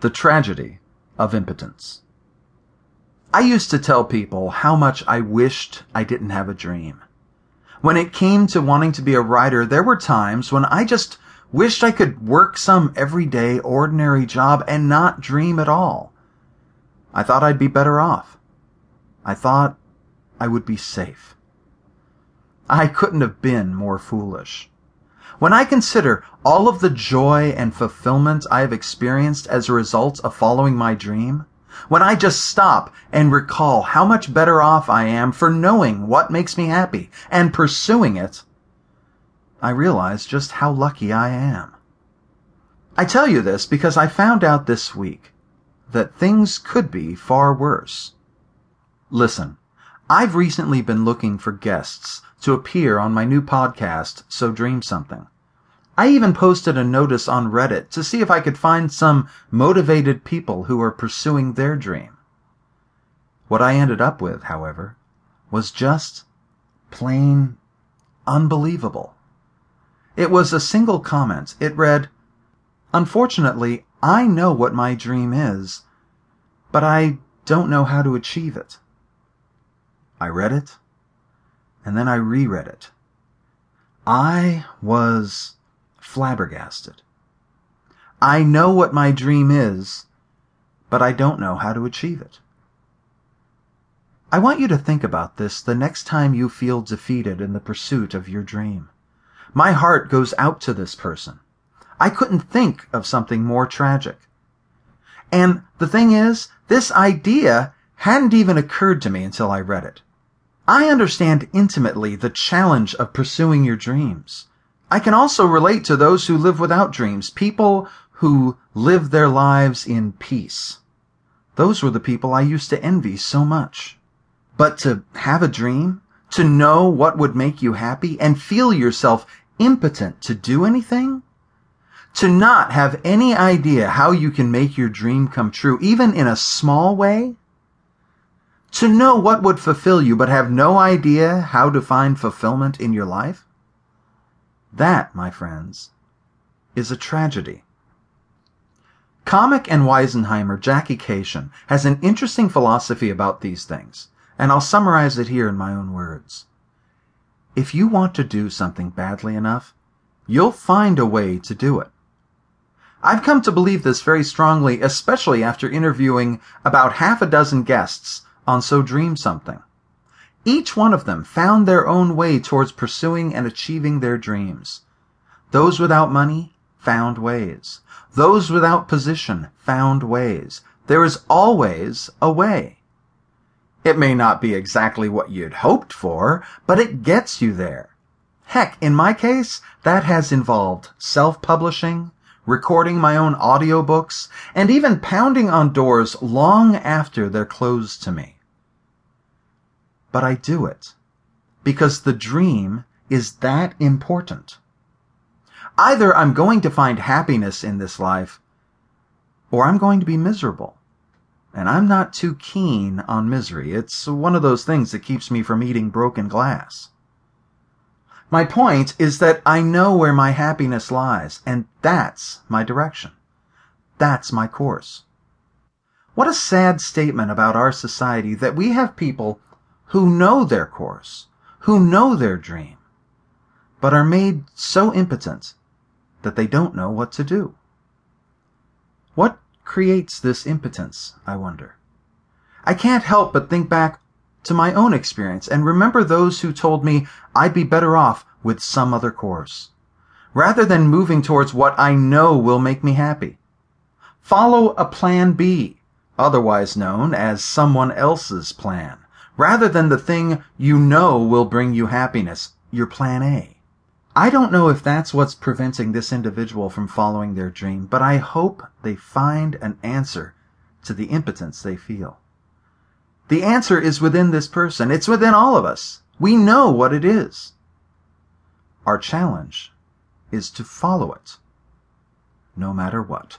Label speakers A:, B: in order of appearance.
A: The tragedy of impotence. I used to tell people how much I wished I didn't have a dream. When it came to wanting to be a writer, there were times when I just wished I could work some everyday, ordinary job and not dream at all. I thought I'd be better off. I thought I would be safe. I couldn't have been more foolish. When I consider all of the joy and fulfillment I have experienced as a result of following my dream, when I just stop and recall how much better off I am for knowing what makes me happy and pursuing it, I realize just how lucky I am. I tell you this because I found out this week that things could be far worse. Listen, I've recently been looking for guests to appear on my new podcast, So Dream Something. I even posted a notice on Reddit to see if I could find some motivated people who are pursuing their dream. What I ended up with, however, was just plain unbelievable. It was a single comment. It read, Unfortunately, I know what my dream is, but I don't know how to achieve it. I read it and then I reread it. I was flabbergasted. I know what my dream is, but I don't know how to achieve it. I want you to think about this the next time you feel defeated in the pursuit of your dream. My heart goes out to this person. I couldn't think of something more tragic. And the thing is, this idea hadn't even occurred to me until I read it. I understand intimately the challenge of pursuing your dreams. I can also relate to those who live without dreams, people who live their lives in peace. Those were the people I used to envy so much. But to have a dream, to know what would make you happy and feel yourself impotent to do anything, to not have any idea how you can make your dream come true, even in a small way, to know what would fulfill you but have no idea how to find fulfillment in your life? That, my friends, is a tragedy. Comic and Weisenheimer Jackie Kashian has an interesting philosophy about these things, and I'll summarize it here in my own words. If you want to do something badly enough, you'll find a way to do it. I've come to believe this very strongly, especially after interviewing about half a dozen guests on So Dream Something. Each one of them found their own way towards pursuing and achieving their dreams. Those without money found ways. Those without position found ways. There is always a way. It may not be exactly what you'd hoped for, but it gets you there. Heck, in my case, that has involved self-publishing, recording my own audiobooks, and even pounding on doors long after they're closed to me but I do it because the dream is that important. Either I'm going to find happiness in this life or I'm going to be miserable. And I'm not too keen on misery. It's one of those things that keeps me from eating broken glass. My point is that I know where my happiness lies, and that's my direction. That's my course. What a sad statement about our society that we have people who know their course, who know their dream, but are made so impotent that they don't know what to do. What creates this impotence, I wonder? I can't help but think back to my own experience and remember those who told me I'd be better off with some other course, rather than moving towards what I know will make me happy. Follow a plan B, otherwise known as someone else's plan rather than the thing you know will bring you happiness, your plan A. I don't know if that's what's preventing this individual from following their dream, but I hope they find an answer to the impotence they feel. The answer is within this person. It's within all of us. We know what it is. Our challenge is to follow it, no matter what.